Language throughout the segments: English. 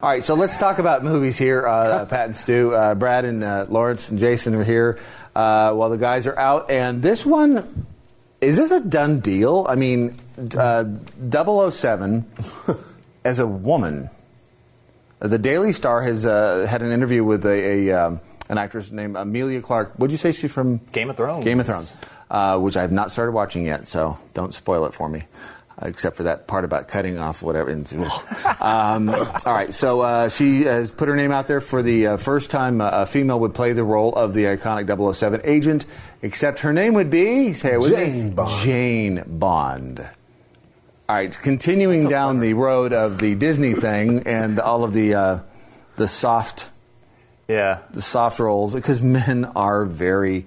All right, so let's talk about movies here, uh, Pat and Stu. Uh, Brad and uh, Lawrence and Jason are here uh, while the guys are out. And this one, is this a done deal? I mean, uh, 007 as a woman. The Daily Star has uh, had an interview with a, a um, an actress named Emilia Clarke. What'd you say she's from? Game of Thrones. Game of Thrones, uh, which I have not started watching yet, so don't spoil it for me. uh, Except for that part about cutting off whatever. um, all right, so uh, she has put her name out there for the uh, first time a female would play the role of the iconic 007 agent, except her name would be say it with me. Jane Bond. Jane Bond. All right, continuing down the road of the Disney thing and all of the uh, the soft Yeah. the soft roles because men are very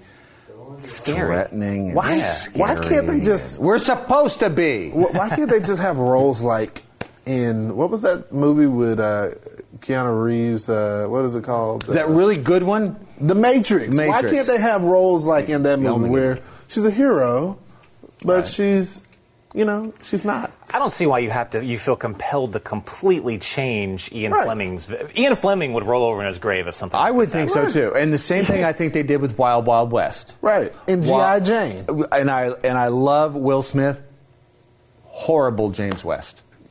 Scary. threatening. and Why- why can't they just- We're supposed to be. Why can't they just have roles like in what was that movie with uh, Keanu Reeves? Uh, what is it called? Is that really good one? The Matrix. Why can't they have roles like in that movie where she's a hero, but Right. she's, you know, she's not. I don't see why you have to. You feel compelled to completely change Ian Right. Fleming's. Ian Fleming would roll over in his grave if something. I like would that think so Right. too. And the same thing I think they did with Wild Wild West. Right. And G.I. Jane. And I and I love Will Smith. Horrible James West.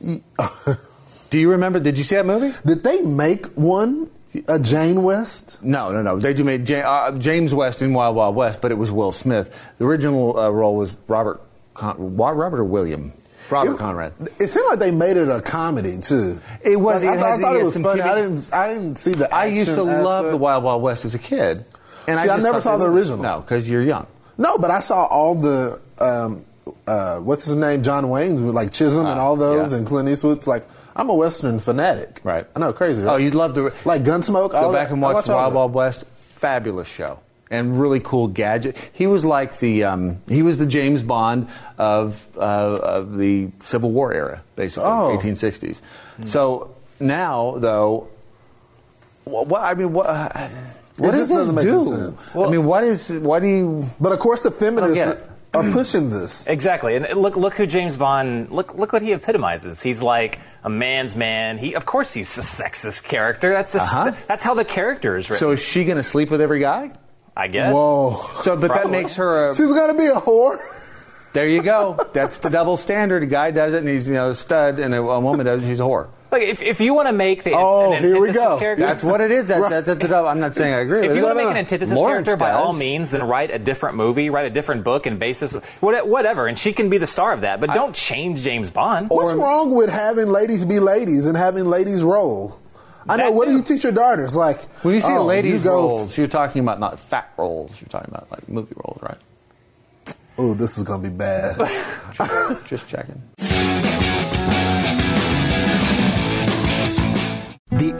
Do you remember? Did you see that movie? Did they make one, a Jane West? No, no, no. They do made Ja- uh, James West in Wild Wild West, but it was Will Smith. The original uh, role was Robert, Con- Robert or William, Robert It- Conrad. It seemed like they made it a comedy too. It was- Like, it I, thought- had- I thought it it was some funny. I didn't. I didn't see the. I used to action love the Wild Wild West as a kid. And See, I just never saw the were- original. No, because you're young. No, but I saw all the. Um, uh, what's his name? John Wayne's with like Chisholm and Ah, all those, yeah. and Clint Eastwood's like. I'm a Western fanatic. Right. I know, crazy. Right? Oh, you'd love to. like Gunsmoke. Go all back that. and I watch, Wild. Wild West. Fabulous show and really cool gadget. He was like the um, he was the James Bond of uh, of the Civil War era, basically, Oh. 1860s. So now, though, wh- what I mean, what uh, what does just doesn't this make do? any sense. I mean, what is what do you? But of course, the feminists get are pushing this. Exactly, and look, look who James Bond. Look, look what he epitomizes. He's like a man's man. He, of course, he's a sexist character. That's just, Uh-huh. that's how the character is written. So is she going to sleep with every guy? I guess. Whoa. So, but that makes her a. She's gonna be a whore. There you go. That's the double standard. A guy does it, and he's you know a stud, and a, a woman does it, she's a whore. Like if, if you want to make the Oh, an here we go. character, That's what it is. That, that's, that's the double. I'm not saying I agree If with you want to make an antithesis Lawrence character, by all means, then write a different movie, write a different book and basis, whatever, and she can be the star of that. But don't change James Bond. What's wrong with having ladies be ladies and having ladies roll? I know. That What do too. you teach your daughters? Like When you say oh, ladies you go, roles, you're talking about not fat roles. You're talking about like movie roles, right? Oh, this is gonna be bad. Just, just checking.